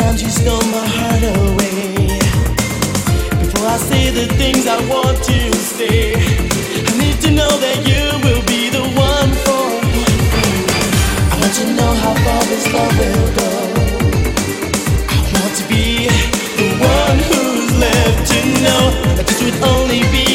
Sometimes you stole my heart away. Before I say the things I want to say, I need to know that you will be the one for me. I want to know how far this love will go. I want to be the one who's left to know that this would only be.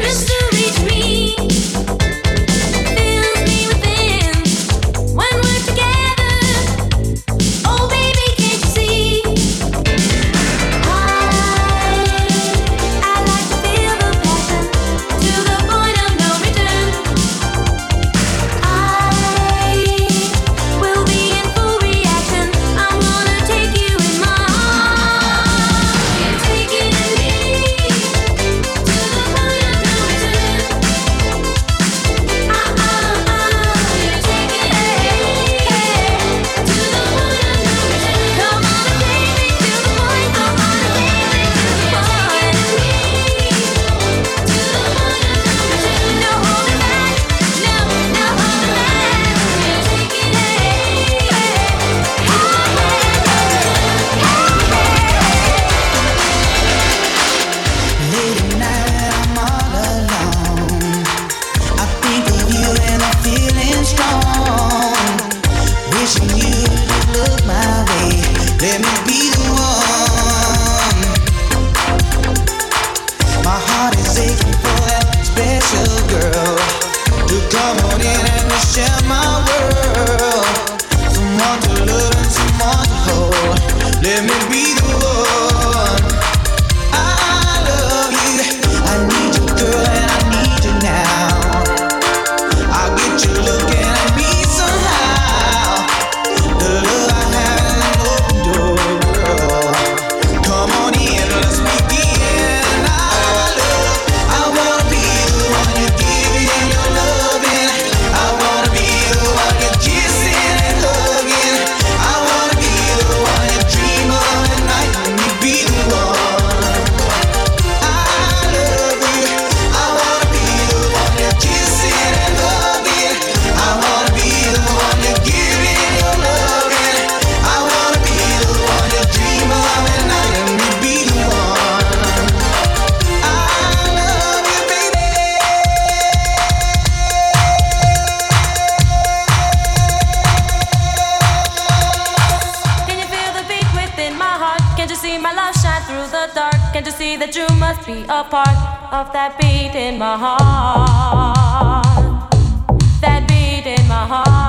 Mr. See that you must be a part of that beat in my heart? That beat in my heart.